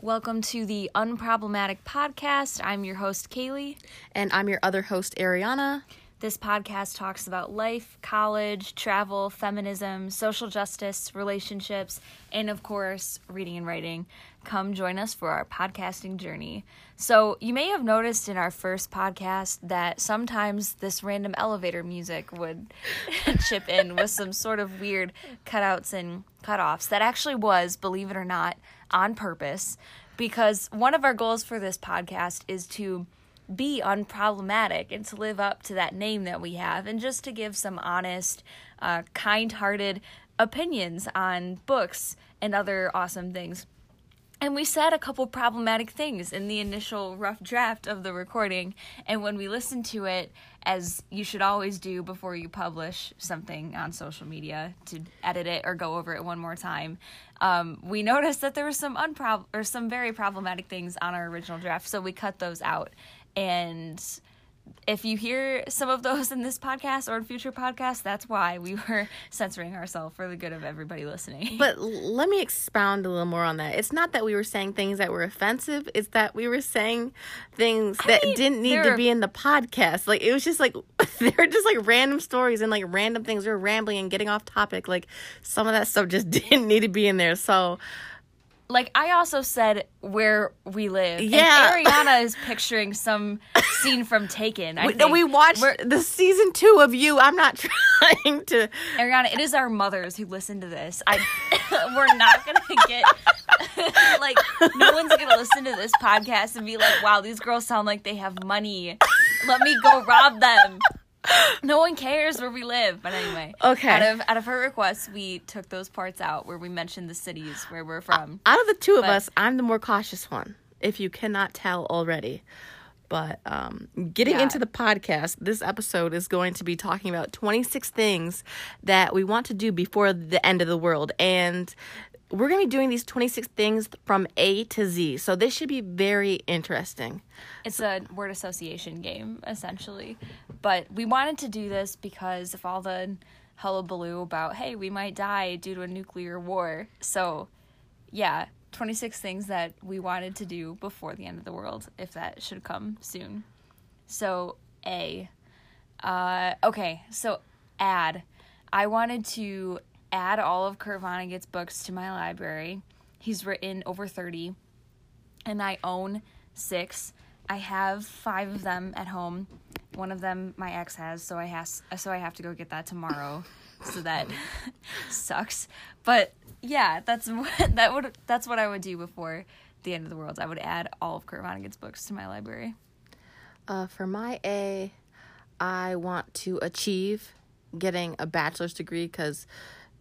Welcome to the Unproblematic Podcast. I'm your host, Kaylee. And I'm your other host, Ariana. This podcast talks about life, college, travel, feminism, social justice, relationships, and of course, reading and writing. Come join us for our podcasting journey. So, you may have noticed in our first podcast that sometimes this random elevator music would chip in with some sort of weird cutouts and cutoffs. That actually was, believe it or not, on purpose because one of our goals for this podcast is to be unproblematic and to live up to that name that we have and just to give some honest, uh, kind hearted opinions on books and other awesome things. And we said a couple problematic things in the initial rough draft of the recording. And when we listened to it, as you should always do before you publish something on social media to edit it or go over it one more time, um, we noticed that there were some unprob or some very problematic things on our original draft. So we cut those out. And if you hear some of those in this podcast or in future podcasts, that's why we were censoring ourselves for the good of everybody listening. But let me expound a little more on that. It's not that we were saying things that were offensive, it's that we were saying things I that mean, didn't need to be in the podcast. Like, it was just like, they're just like random stories and like random things. We were rambling and getting off topic. Like, some of that stuff just didn't need to be in there. So, like I also said where we live. and Yeah. Ariana is picturing some scene from Taken. I we, think. we watched We're- the season two of You. I'm not trying to. Ariana, it is our mothers who listen to this. I we're not gonna get like no one's gonna listen to this podcast and be like, wow, these girls sound like they have money. Let me go rob them. No one cares where we live. But anyway. Okay. Out of out of her requests, we took those parts out where we mentioned the cities where we're from. Out of the two of us, I'm the more cautious one, if you cannot tell already. But um, getting Yeah. into the podcast, this episode is going to be talking about 26 things that we want to do before the end of the world. And we're going to be doing these 26 things from A to Z. So this should be very interesting. It's a word association game, essentially. But we wanted to do this because of all the hullabaloo about, hey, we might die due to a nuclear war. So, yeah, 26 things that we wanted to do before the end of the world, if that should come soon. So, A. Uh, okay, so add. I wanted to add all of Kurt Vonnegut's books to my library. He's written over 30 and I own six. I have five of them at home. One of them my ex has, so I has so I have to go get that tomorrow. so that sucks. But yeah, that's what that would that's what I would do before the end of the world. I would add all of Kurt Vonnegut's books to my library. Uh, for my A, I want to achieve getting a bachelor's degree because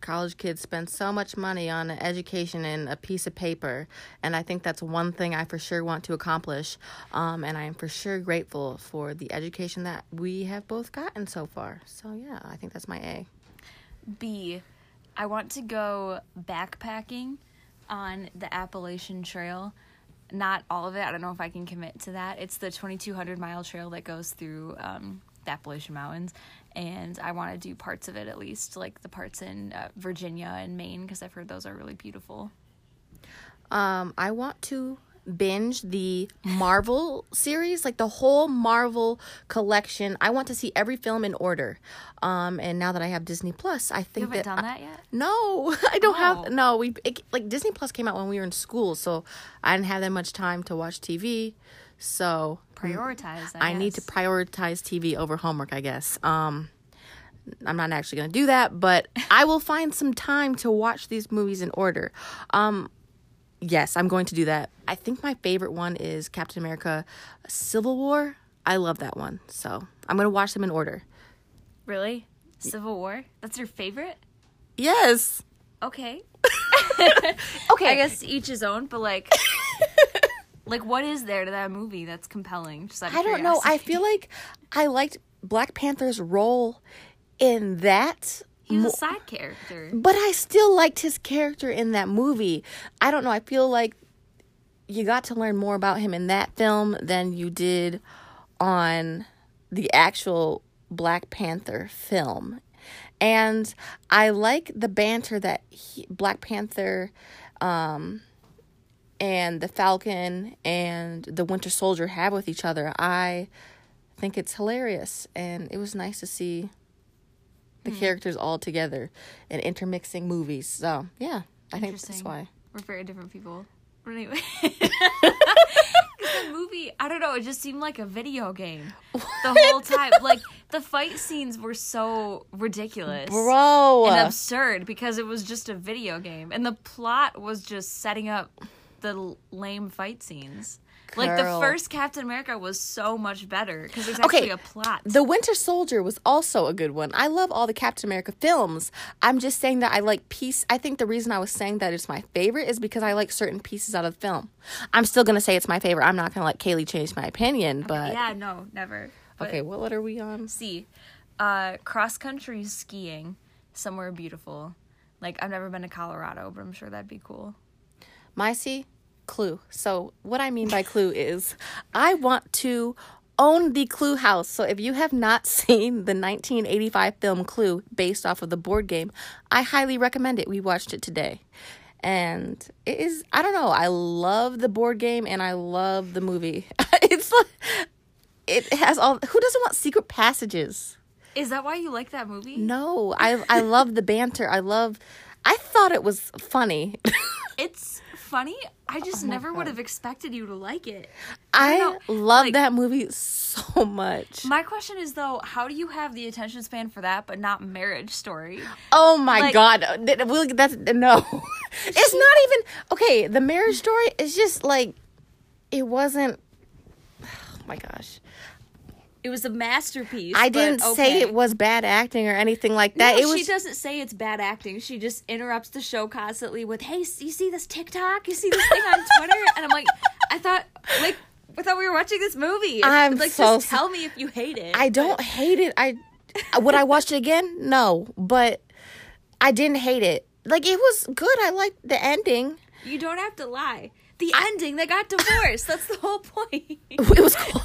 college kids spend so much money on education and a piece of paper. And I think that's one thing I for sure want to accomplish. Um, and I am for sure grateful for the education that we have both gotten so far. So, yeah, I think that's my A. B, I want to go backpacking on the Appalachian Trail. Not all of it. I don't know if I can commit to that. It's the 2,200 mile trail that goes through um, the Appalachian Mountains, and I want to do parts of it at least, like the parts in uh, Virginia and Maine, because I've heard those are really beautiful. Um, I want to binge the Marvel series, like the whole Marvel collection. I want to see every film in order. Um, and now that I have Disney Plus, I You think haven't that done that yet? No, I don't Oh. have. No, we it, like Disney Plus came out when we were in school, so I didn't have that much time to watch TV. So Prioritize. I, I need to prioritize TV over homework, I guess. Um, I'm not actually going to do that, but I will find some time to watch these movies in order. Um, yes, I'm going to do that. I think my favorite one is Captain America Civil War. I love that one. So I'm going to watch them in order. Really? Civil War? That's your favorite? Yes. Okay. Okay. I guess each his own, but like, like what is there to that movie that's compelling? Just I don't know. I feel like I liked Black Panther's role in that. he was mo- a side character. but I still liked his character in that movie. I don't know. I feel like you got to learn more about him in that film than you did on the actual Black Panther film. And. I like the banter that he, Black Panther um, and the Falcon and the Winter Soldier have with each other. I think it's hilarious, and it was nice to see the Hmm. characters all together and intermixing movies. So yeah, I think that's why. We're very different people. But anyway. the movie, I don't know, it just seemed like a video game the whole time. Like the fight scenes were so ridiculous. Bro, and absurd because it was just a video game and the plot was just setting up the lame fight scenes like the first captain america was so much better because there's Okay, actually a plot The Winter Soldier was also a good one. I love all the Captain America films. I'm just saying that I like piece. I think the reason I was saying that it's my favorite is because I like certain pieces out of the film. I'm still gonna say it's my favorite. I'm not gonna let Kaylee change my opinion. But yeah no never but okay, what letter are we on? see uh cross country skiing somewhere beautiful like i've never been to colorado but i'm sure that'd be cool My C, Clue. So what I mean by Clue is I want to own the Clue house. So if you have not seen the 1985 film Clue based off of the board game, I highly recommend it. We watched it today. And it is I don't know, I love the board game and I love the movie. it's like it has all who doesn't want secret passages? is that why you like that movie No, I I love the banter. I love I thought it was funny. it's funny i just oh never would Oh have expected you to like it I know, love like- that movie so much. My question is though, how do you have the attention span for that but not Marriage Story? Oh my Like- god, we'll- that's no. it's not even okay. The marriage story is just like it wasn't. Oh my gosh, It was a masterpiece. I didn't say okay. it was bad acting or anything like that. No, it was. she doesn't say it's bad acting. She just interrupts the show constantly with, "Hey, you see this TikTok? You see this thing on Twitter?" and I'm like, I thought, like, I thought we were watching this movie. I'm like, so just tell me if you hate it. I don't hate it. I would I watch it again? No, but I didn't hate it. Like it was good. I liked the ending. You don't have to lie. The ending, they got divorced. That's the whole point. It was cool.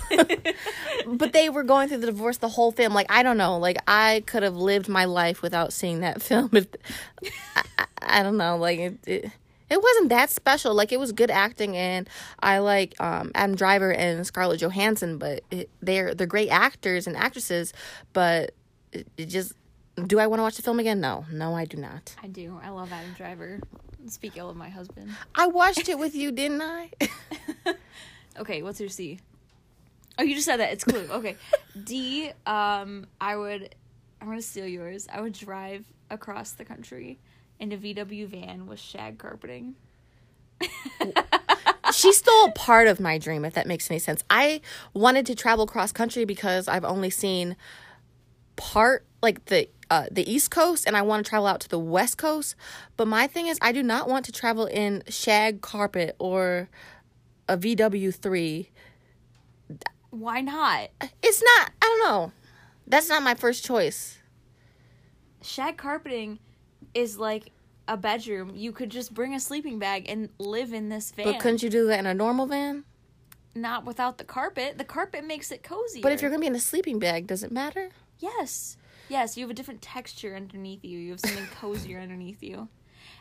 but they were going through the divorce the whole film. Like I don't know. Like I could have lived my life without seeing that film. If I, I, I don't know. Like it, it, it wasn't that special. Like it was good acting, and I like um, Adam Driver and Scarlett Johansson. But it, they're they're great actors and actresses. But it, it just. Do I want to watch the film again? No, no, I do not. I do. I love Adam Driver. Speak ill of my husband. I watched it with you, didn't I? Okay, what's your C? Oh, you just said that. It's Clue. Okay. D, um, I would, I'm going to steal yours. I would drive across the country in a VW van with shag carpeting. she stole part of my dream if that makes any sense i wanted to travel cross country because i've only seen part like the uh, the east coast and i want to travel out to the west coast but my thing is i do not want to travel in shag carpet or a vw3 Why not? it's not i don't know that's not my first choice Shag carpeting is like a bedroom. You could just bring a sleeping bag and live in this van. but couldn't you do that in a normal van Not without the carpet. The carpet makes it cozy. but if you're gonna be in a sleeping bag does it matter Yes. Yes, you have a different texture underneath you. You have something cozier underneath you.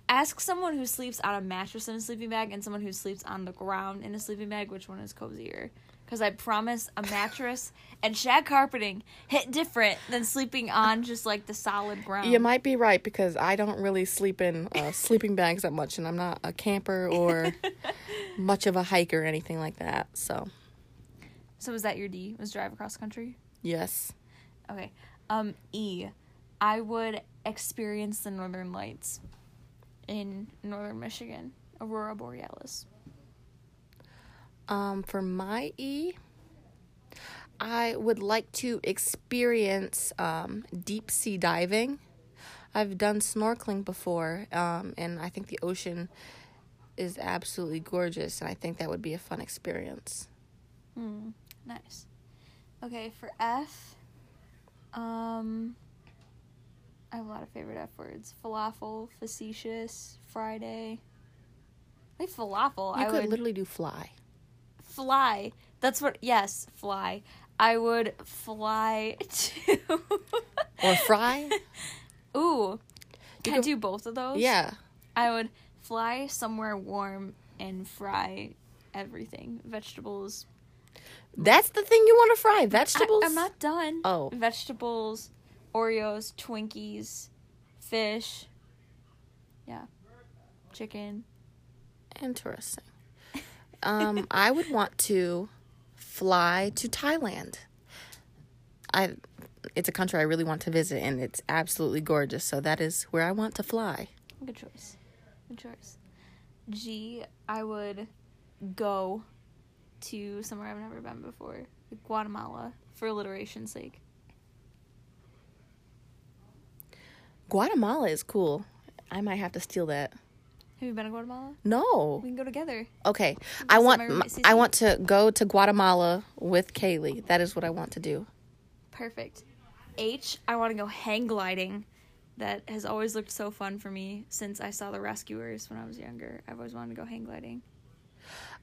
Ask someone who sleeps on a mattress in a sleeping bag and someone who sleeps on the ground in a sleeping bag which one is cozier. Because I promise a mattress and shag carpeting hit different than sleeping on just like the solid ground. You might be right because I don't really sleep in uh, sleeping bags that much, and I'm not a camper or much of a hiker or anything like that. So, so was that your D? Was drive across country? yes. Okay. Um E. I would experience the northern lights in northern Michigan. Aurora Borealis. Um, for my E, I would like to experience um, deep sea diving. I've done snorkeling before, um, and I think the ocean is absolutely gorgeous, and I think that would be a fun experience. Hmm. Nice. Okay, for F, um, I have a lot of favorite F words: falafel, facetious, Friday. Like falafel, You I could would literally do fly. fly. That's what. Yes, fly. I would fly to. Or fry? Ooh, can I do both of those? yeah. I would fly somewhere warm and fry everything. Vegetables. That's the thing you want to fry. I, Vegetables. I'm not done. Oh. Vegetables, Oreos, Twinkies, fish. Yeah. Chicken. Interesting. Um, I would want to fly to Thailand. I, it's a country I really want to visit, and it's absolutely gorgeous. So that is where I want to fly. Good choice. Good choice. G, I would go to somewhere I've never been before, Guatemala, for alliteration's sake. Guatemala is cool. I might have to steal that. Have you been to Guatemala? No. We can go together. Okay. I want I want to go to Guatemala with Kaylee. That is what I want to do. Perfect. H, I want to go hang gliding. That has always looked so fun for me since I saw the rescuers when I was younger. I've always wanted to go hang gliding.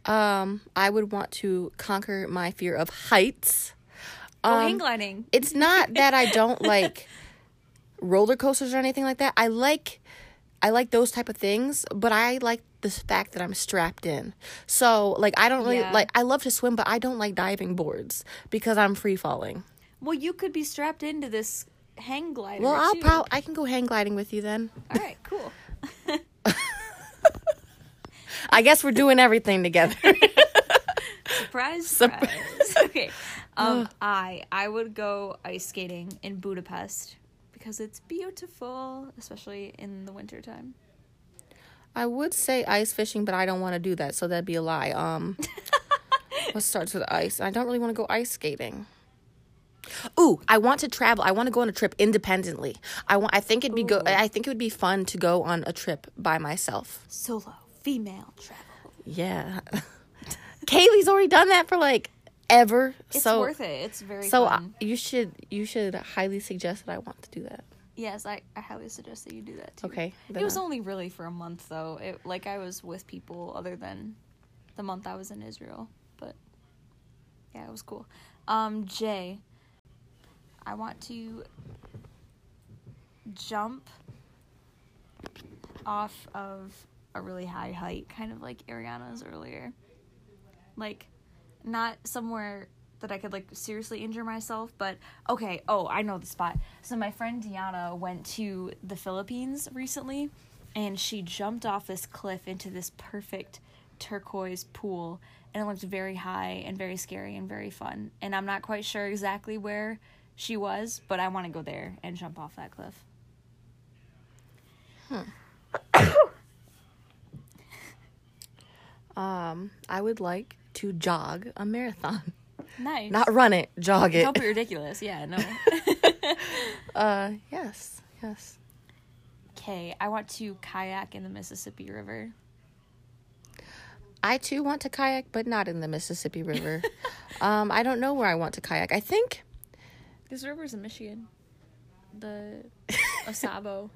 Um, I would want to conquer my fear of heights. Um, hang gliding. it's not that I don't like roller coasters or anything like that. I like I like those type of things, but I like the fact that I'm strapped in. So, like I don't really Yeah. like I love to swim, but I don't like diving boards because I'm free falling. Well, you could be strapped into this hang glider. Well, I'll probably I can go hang gliding with you then. All right, cool. I guess we're doing everything together. Surprise, surprise. okay. Um, I I would go ice skating in Budapest because it's beautiful, especially in the wintertime. I would say ice fishing, but I don't want to do that, so that'd be a lie. Um, what starts with ice? I don't really want to go ice skating. Ooh, I want to travel. I want to go on a trip independently. I want. I think it'd be go. I think it would be fun to go on a trip by myself. Solo female travel. Yeah, Kaylee's already done that for like ever. It's so worth it. It's very so uh, fun. you should you should highly suggest that I want to do that. yes, I, I highly suggest that you do that too. Okay, It was I- only really for a month though. It like I was with people other than the month I was in Israel, but yeah, it was cool. Um, Jay, I want to jump off of a really high height, kind of like Ariana's earlier. Like, not somewhere that I could like seriously injure myself, but okay. Oh, I know the spot. So my friend Deanna went to the Philippines recently, and she jumped off this cliff into this perfect turquoise pool, and it looked very high and very scary and very fun. And I'm not quite sure exactly where she was, but I want to go there and jump off that cliff. Hmm. Um, I would like to jog a marathon, Nice. not run it, jog it. Don't be ridiculous. Yeah, no. Uh, yes, yes. Okay, I want to kayak in the Mississippi River. I too want to kayak, but not in the Mississippi River. um, I don't know where I want to kayak. I think This river's in Michigan. The AuSable.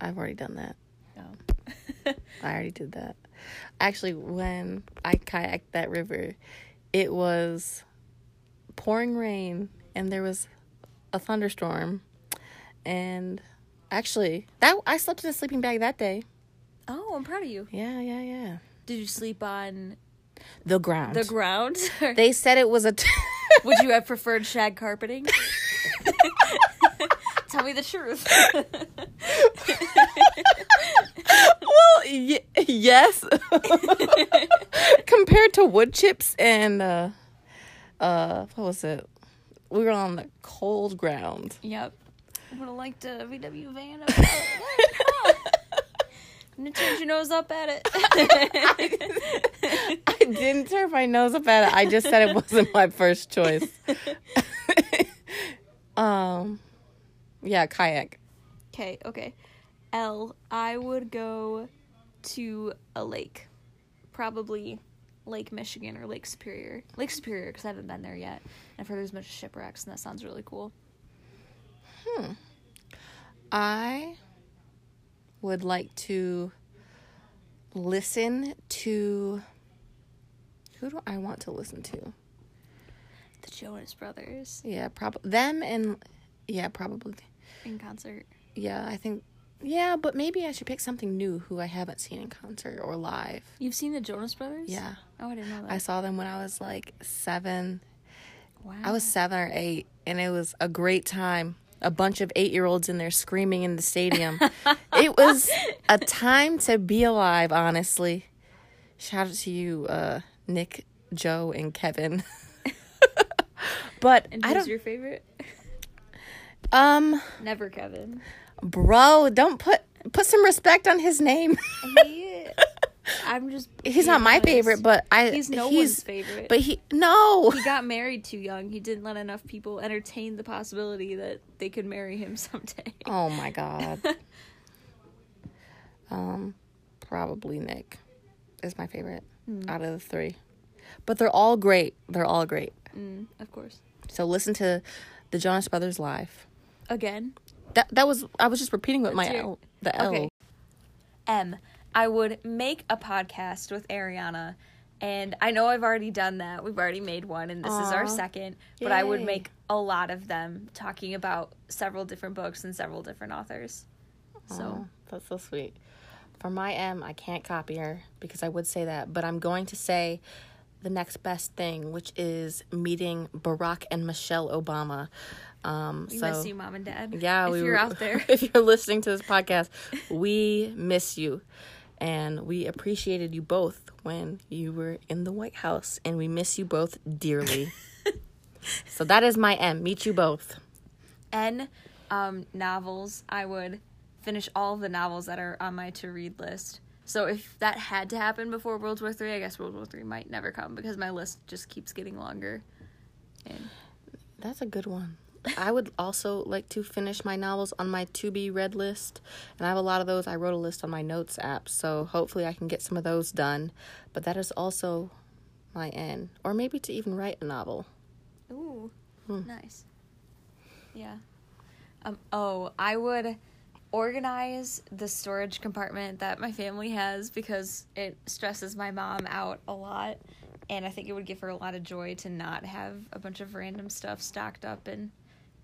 I've already done that. Oh. I already did that. Actually, when I kayaked that river, it was pouring rain and there was a thunderstorm. And actually, that I slept in a sleeping bag that day. oh, I'm proud of you. Yeah, yeah, yeah. Did you sleep on The ground. the ground? they said it was a. T- Would you have preferred shag carpeting? Tell me the truth. Well, y- yes. Compared to wood chips and uh, uh, what was it? We were on the cold ground. yep. I would have liked a VW van. up there. Come on. And you turned your nose up at it. I didn't turn my nose up at it. I just said it wasn't my first choice. um, yeah, kayak. Okay, okay. L, I would go to a lake. Probably Lake Michigan or Lake Superior. Lake Superior, because I haven't been there yet. And I've heard there's a bunch of shipwrecks, and that sounds really cool. Hmm. I would like to listen to. Who do I want to listen to? The Jonas Brothers Yeah, probably them and yeah, probably in concert. yeah. I think Yeah, but maybe I should pick something new who I haven't seen in concert or live. You've seen the Jonas Brothers? Yeah. Oh, I didn't know that. I saw them when I was like seven. wow. I was seven or eight, and it was a great time. A bunch of eight year olds in there screaming in the stadium. it was a time to be alive, honestly. Shout out to you, uh, Nick, Joe, and Kevin. but And I who's don't. your favorite? Um, Never Kevin. Bro, don't put put some respect on his name. He, I'm just. he's not my honest. favorite, but I. He's no he's, one's favorite. But he no. he got married too young. He didn't let enough people entertain the possibility that they could marry him someday. Oh my god. um, probably Nick is my favorite out of the three, but they're all great. They're all great. Mm, of course. So listen to the Jonas Brothers live. Again. That that was I was just repeating what my L, the L. Okay. M. I would make a podcast with Ariana. And I know I've already done that. We've already made one, and this is our second. But I would make a lot of them talking about several different books and several different authors. So, Oh, that's so sweet. For my M, I can't copy her because I would say that, but I'm going to say the next best thing, which is meeting Barack and Michelle Obama. Um, we so miss you, mom and dad. yeah, if we you're out there. if you're listening to this podcast, we miss you, and we appreciated you both when you were in the White House, and we miss you both dearly. so that is my M. Meet you both. N um, novels, I would finish all the novels that are on my to read list. So if that had to happen before World War Three, I guess World War Three might never come because my list just keeps getting longer. And That's a good one. I would also like to finish my novels on my to be read list. And I have a lot of those. I wrote a list on my notes app. So hopefully I can get some of those done. But that is also my end, Or maybe to even write a novel. ooh, Hmm. nice. Yeah. Um. Oh, I would organize the storage compartment that my family has because it stresses my mom out a lot. And I think it would give her a lot of joy to not have a bunch of random stuff stocked up and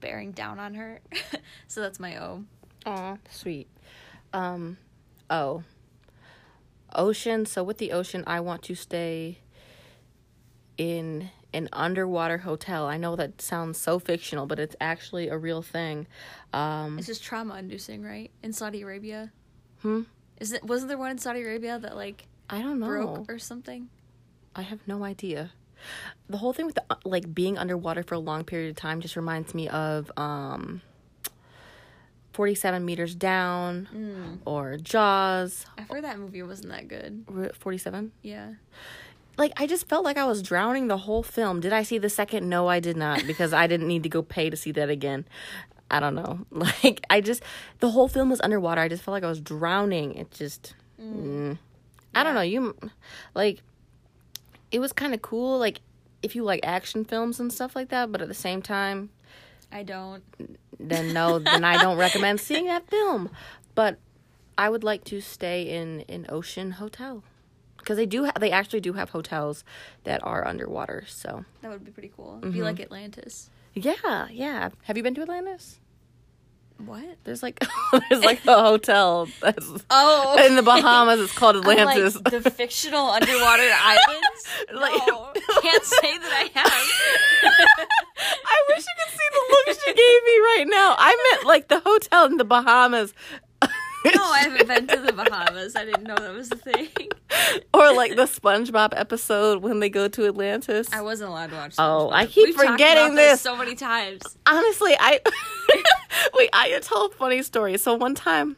bearing down on her. so that's my O. Aw, sweet. Um, oh. Ocean. So with the ocean, I want to stay in an underwater hotel. I know that sounds so fictional, but it's actually a real thing. Um, It's just trauma inducing, right? In Saudi Arabia. Hmm? Is it wasn't there one in Saudi Arabia that like I don't know. broke or something? I have no idea. The whole thing with the, like being underwater for a long period of time just reminds me of um 47 meters down or Jaws I've heard that movie wasn't that good. 47. Yeah. Like I just felt like I was drowning the whole film. Did I see the second? No, I did not because I didn't need to go pay to see that again. I don't know. Like I just the whole film was underwater. I just felt like I was drowning. It just mm. I don't know. You like it was kind of cool like if you like action films and stuff like that, but at the same time I don't. then no, then I don't recommend seeing that film. But I would like to stay in an ocean hotel because they do ha- they actually do have hotels that are underwater. So That would be pretty cool. Mm-hmm. Be like Atlantis. yeah, yeah. Have you been to Atlantis? What? There's like there's like a hotel that's Oh, in the Bahamas. It's called Atlantis. like the fictional underwater islands. Like- no, can't say that I have. I wish you could see the look she gave me right now. I meant like the hotel in the Bahamas. No, I haven't been to the Bahamas. I didn't know that was a thing. or like the SpongeBob episode when they go to Atlantis. I wasn't allowed to watch. Oh, I keep We've forgetting this this. so many times. honestly, I wait. I a funny story. So one time,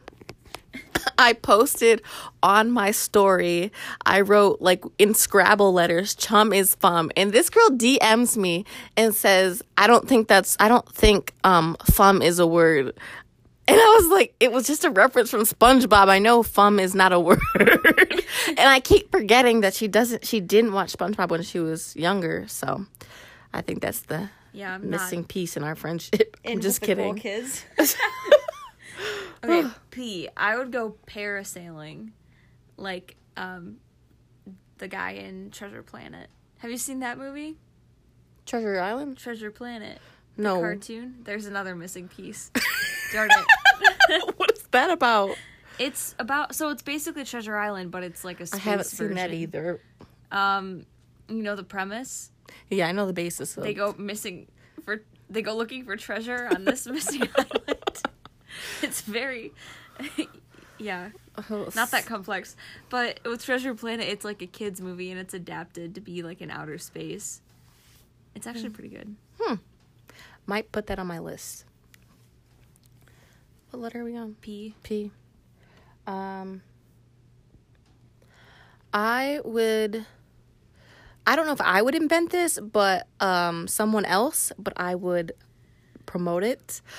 I posted on my story. I wrote like in Scrabble letters, "Chum is fum," and this girl DMs me and says, "I don't think that's. I don't think um fum is a word." And I was like, it was just a reference from SpongeBob. I know fum is not a word. and I keep forgetting that she doesn't she didn't watch SpongeBob when she was younger. So I think that's the Yeah, I'm missing piece in our friendship. I'm just cool kidding. kids. okay, P. I would go parasailing, like um, the guy in Treasure Planet. Have you seen that movie? Treasure Island? Treasure Planet. No. Cartoon. There's another missing piece. Darn it. what is that about? It's about so it's basically Treasure Island, but it's like a I space haven't seen that either. Um, you know the premise? Yeah, I know the basis of They go missing for they go looking for treasure on this missing island. It's very yeah, Oh, not that complex. But with Treasure Planet, it's like a kids movie and it's adapted to be like in outer space. It's actually pretty good. Hmm. Might put that on my list. What letter are we on? P. P. Um, I would. I don't know if I would invent this, but um, someone else. But I would promote it.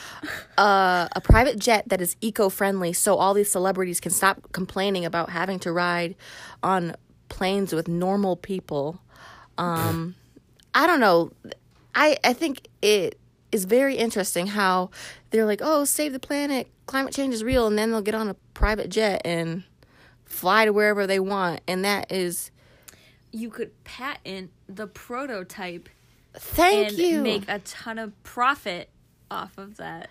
Uh, a private jet that is eco-friendly, so all these celebrities can stop complaining about having to ride on planes with normal people. Um, I don't know. I I think it is very interesting how they're like, "Oh, save the planet, climate change is real," and then they'll get on a private jet and fly to wherever they want, and that is You could patent the prototype thank and you. make a ton of profit off of that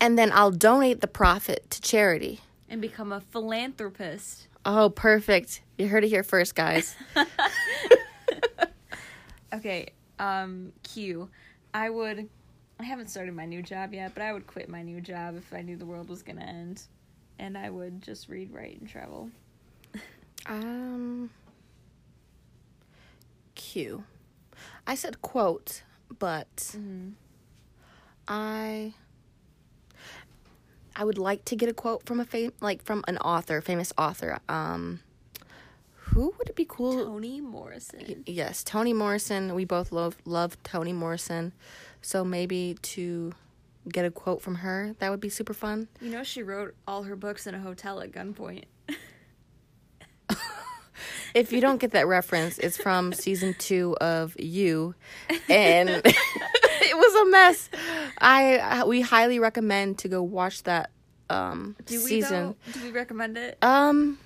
and then I'll donate the profit to charity. and become a philanthropist. Oh, perfect. You heard it here first, guys. Okay, um, Q. I would. I haven't started my new job yet, but I would quit my new job if I knew the world was gonna end, and I would just read, write, and travel. um Q. I said quote, but I I would like to get a quote from a fam- like from an author, famous author. Um who would it be cool? Toni Morrison. Yes, Toni Morrison. We both love love Toni Morrison. So maybe to get a quote from her, that would be super fun. You know, she wrote all her books in a hotel at gunpoint. If you don't get that reference, it's from season two of You, and it was a mess. I we highly recommend to go watch that um Do we season. though? Do we recommend it? Um,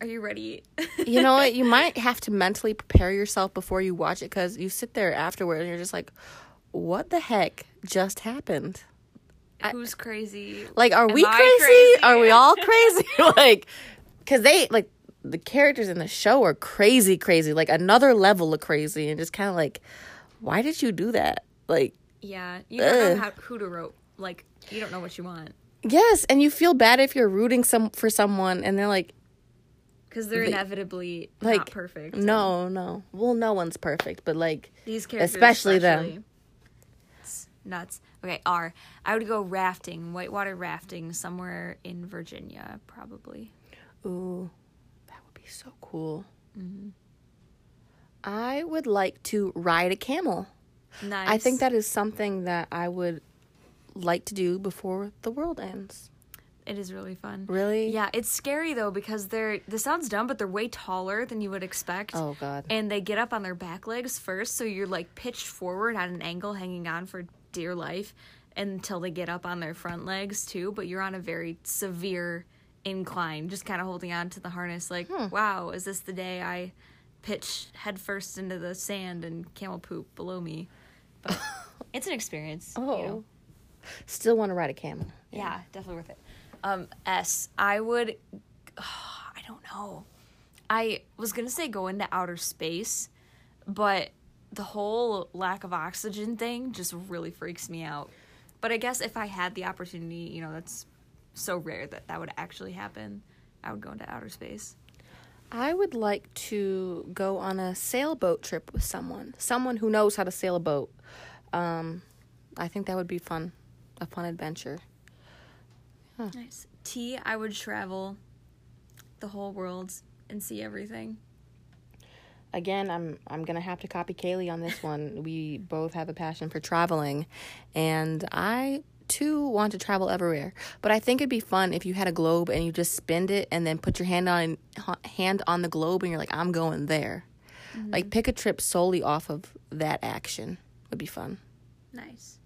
Are you ready? you know what? You might have to mentally prepare yourself before you watch it because you sit there afterward and you're just like, "What the heck just happened?" Who's crazy? Like, are Am we crazy? crazy? Are we all crazy? like, because they like the characters in the show are crazy, crazy, like another level of crazy, and just kind of like, why did you do that? Like, Yeah, you don't know how, who to rope. Like, you don't know what you want yes, and you feel bad if you're rooting some for someone, and they're like, because they're They- inevitably like, not perfect. no, no, well, no one's perfect, but like, These characters, Especially them. Nuts. Okay, R. I would go rafting, whitewater rafting, somewhere in Virginia, probably. ooh, that would be so cool. Mm-hmm. I would like to ride a camel. Nice. I think that is something that I would like to do before the world ends. it is really fun. Really? Yeah, it's scary though because they're. This sounds dumb, but they're way taller than you would expect. Oh god. And they get up on their back legs first, so you're like pitched forward at an angle, hanging on for dear life until they get up on their front legs too. But you're on a very severe incline, just kind of holding on to the harness. Like, Hmm. wow, is this the day I pitch headfirst into the sand and camel poop below me? But it's an experience. you Oh. know. Still want to ride a camel. Yeah, definitely worth it. Um, S. I would. I don't know. I was gonna say go into outer space, but the whole lack of oxygen thing just really freaks me out. But I guess if I had the opportunity, you know, that's so rare that that would actually happen. I would go into outer space. I would like to go on a sailboat trip with someone. Someone who knows how to sail a boat. Um, I think that would be fun. A fun adventure. Nice. T. I would travel the whole world and see everything. Again, I'm I'm gonna have to copy Kaylee on this one. we both have a passion for traveling, and I too want to travel everywhere. But I think it'd be fun if you had a globe and you just spin it and then put your hand on hand on the globe and you're like, I'm going there. Mm-hmm. Like pick a trip solely off of that action. Would be fun. Nice.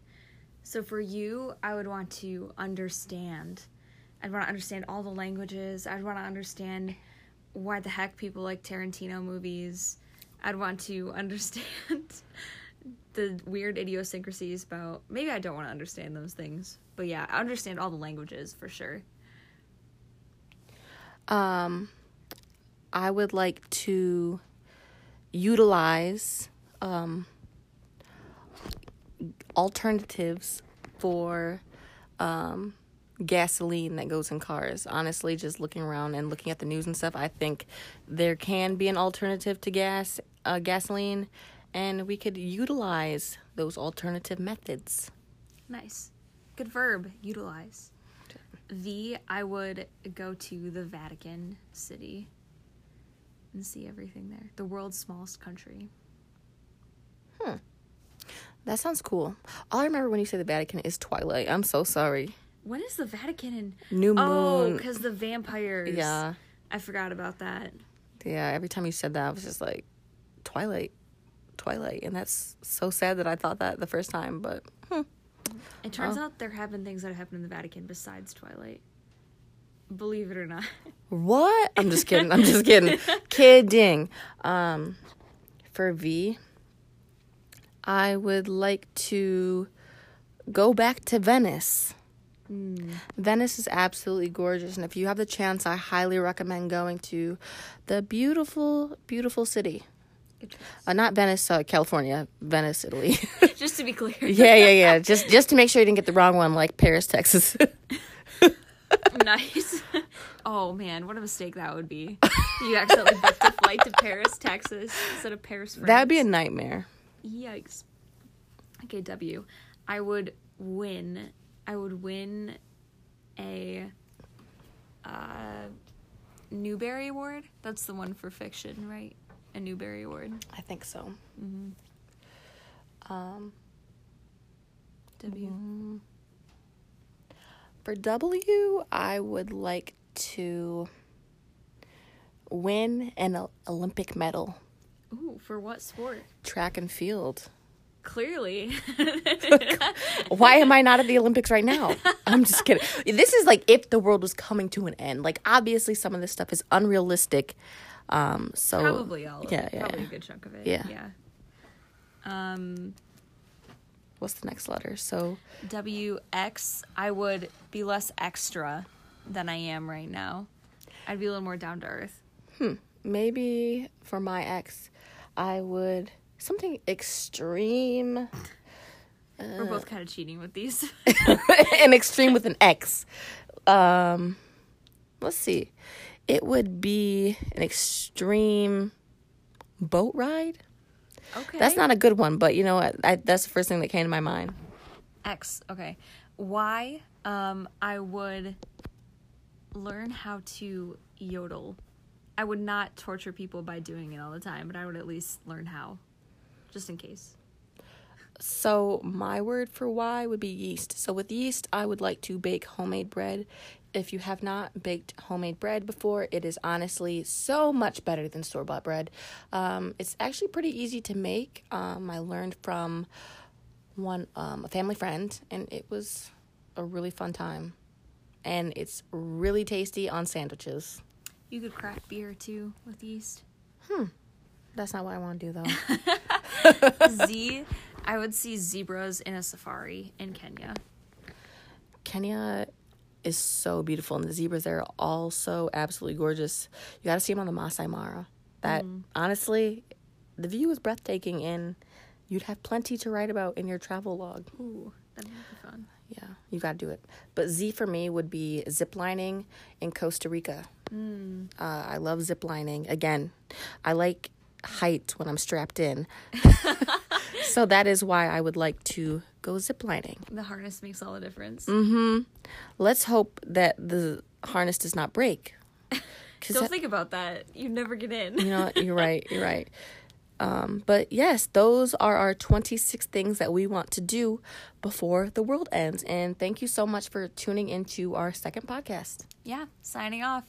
So for you, I would want to understand. I'd want to understand all the languages. I'd want to understand why the heck people like Tarantino movies. I'd want to understand the weird idiosyncrasies about. Maybe I don't want to understand those things, but yeah, I understand all the languages for sure. Um, I would like to utilize um, alternatives for um, gasoline that goes in cars. Honestly, just looking around and looking at the news and stuff, I think there can be an alternative to gas, uh, gasoline, and we could utilize those alternative methods. Nice. Good verb, utilize. V, I would go to the Vatican City and see everything there. The world's smallest country. Hmm. That sounds cool. All I remember when you say the Vatican is Twilight. I'm so sorry. When is the Vatican in? New Moon? Oh, Moon. because the vampires. Yeah. I forgot about that. Yeah, every time you said that, I was just like, Twilight, Twilight. And that's so sad that I thought that the first time, but hmm. It turns Oh. out there have been things that happen in the Vatican besides Twilight. Believe it or not. what? I'm just kidding. I'm just kidding. kidding. Um, for V, I would like to go back to Venice. Venice is absolutely gorgeous, and if you have the chance, I highly recommend going to the beautiful, beautiful city. Uh, not Venice, uh, California. Venice, Italy. Just to be clear. yeah, yeah, yeah. Just, just to make sure you didn't get the wrong one, like Paris, Texas. nice. Oh man, what a mistake that would be. You accidentally booked a flight to Paris, Texas instead of Paris, France. That'd be a nightmare. Yikes. Okay, W. I would win. I would win a uh, Newbery Award. That's the one for fiction, right? A Newbery Award. I think so. Um, W. for W, I would like to win an Ol- Olympic medal, Ooh, for what sport? track and field. Clearly. Why am I not at the Olympics right now? I'm just kidding. This is like if the world was coming to an end. Like obviously some of this stuff is unrealistic. Um so Probably all of yeah, it. yeah, Probably yeah. a good chunk of it. Yeah. Yeah. Um, What's the next letter? So WX, I would be less extra than I am right now. I'd be a little more down to earth. Hmm. Maybe for my ex, I would something extreme We're both kind of cheating with these. an extreme with an X. Um, let's see. It would be an extreme boat ride. okay. That's not a good one, but you know what? I, that's the first thing that came to my mind. X. Okay. Y. Um, I would learn how to yodel. I would not torture people by doing it all the time, but I would at least learn how, just in case. So my word for Y would be yeast. So with yeast, I would like to bake homemade bread. If you have not baked homemade bread before, it is honestly so much better than store bought bread. Um, it's actually pretty easy to make. Um, I learned from one um, a family friend, and it was a really fun time. And it's really tasty on sandwiches. You could craft beer too with yeast. That's not what I want to do though. Z. I would see zebras in a safari in Kenya. Kenya is so beautiful, and the zebras there are all so absolutely gorgeous. You got to see them on the Masai Mara. That honestly, the view is breathtaking, and you'd have plenty to write about in your travel log. Ooh, that'd be fun. Yeah, you got to do it. But Z for me would be ziplining in Costa Rica. Uh, I love ziplining. Again, I like height when I'm strapped in. so that is why I would like to go ziplining. The harness makes all the difference. Mm-hmm. Let's hope that the harness does not break. Don't think about that. You never get in. you know, you're right. You're right. Um, but yes, those are our 26 things that we want to do before the world ends. And thank you so much for tuning into our second podcast. yeah, signing off.